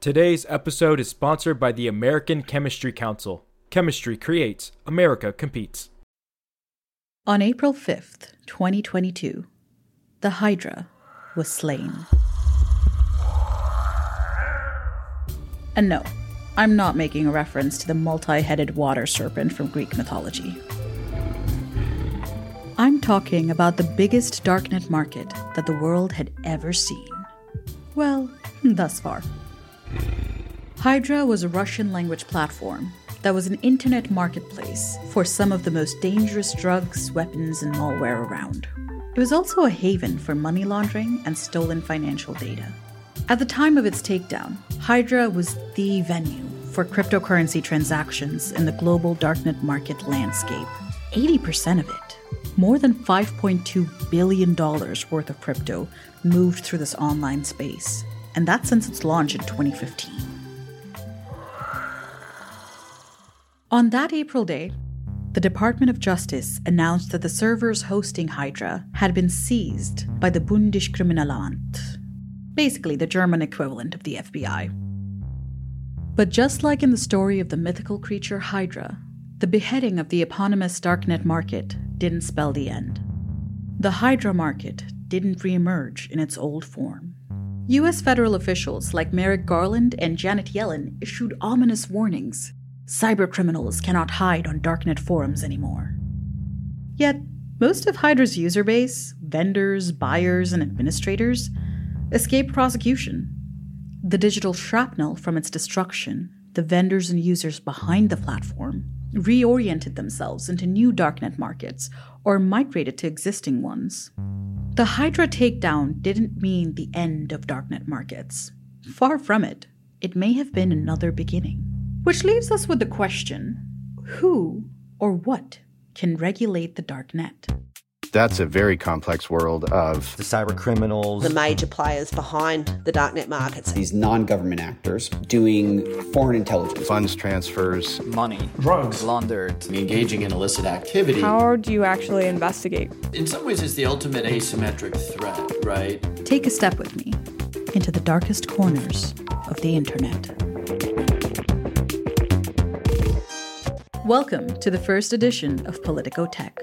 Today's episode is sponsored by the American Chemistry Council. Chemistry creates, America competes. On April 5th, 2022, the Hydra was slain. And no, I'm not making a reference to the multi headed water serpent from Greek mythology. I'm talking about the biggest darknet market that the world had ever seen. Well, thus far. Hydra was a Russian language platform that was an internet marketplace for some of the most dangerous drugs, weapons, and malware around. It was also a haven for money laundering and stolen financial data. At the time of its takedown, Hydra was the venue for cryptocurrency transactions in the global darknet market landscape. 80% of it, more than $5.2 billion worth of crypto, moved through this online space, and that since its launch in 2015. On that April day, the Department of Justice announced that the servers hosting Hydra had been seized by the Bundeskriminalamt, basically the German equivalent of the FBI. But just like in the story of the mythical creature Hydra, the beheading of the eponymous darknet market didn't spell the end. The Hydra market didn't reemerge in its old form. US federal officials like Merrick Garland and Janet Yellen issued ominous warnings cybercriminals cannot hide on darknet forums anymore. Yet, most of Hydra's user base, vendors, buyers, and administrators, escaped prosecution. The digital shrapnel from its destruction, the vendors and users behind the platform, reoriented themselves into new darknet markets or migrated to existing ones. The Hydra takedown didn't mean the end of darknet markets. Far from it, it may have been another beginning. Which leaves us with the question who or what can regulate the dark net? That's a very complex world of the cyber criminals, the major players behind the darknet markets, these non government actors doing foreign intelligence, funds transfers, money, drugs laundered, engaging in illicit activity. How do you actually investigate? In some ways, it's the ultimate asymmetric threat, right? Take a step with me into the darkest corners of the internet. Welcome to the first edition of Politico Tech,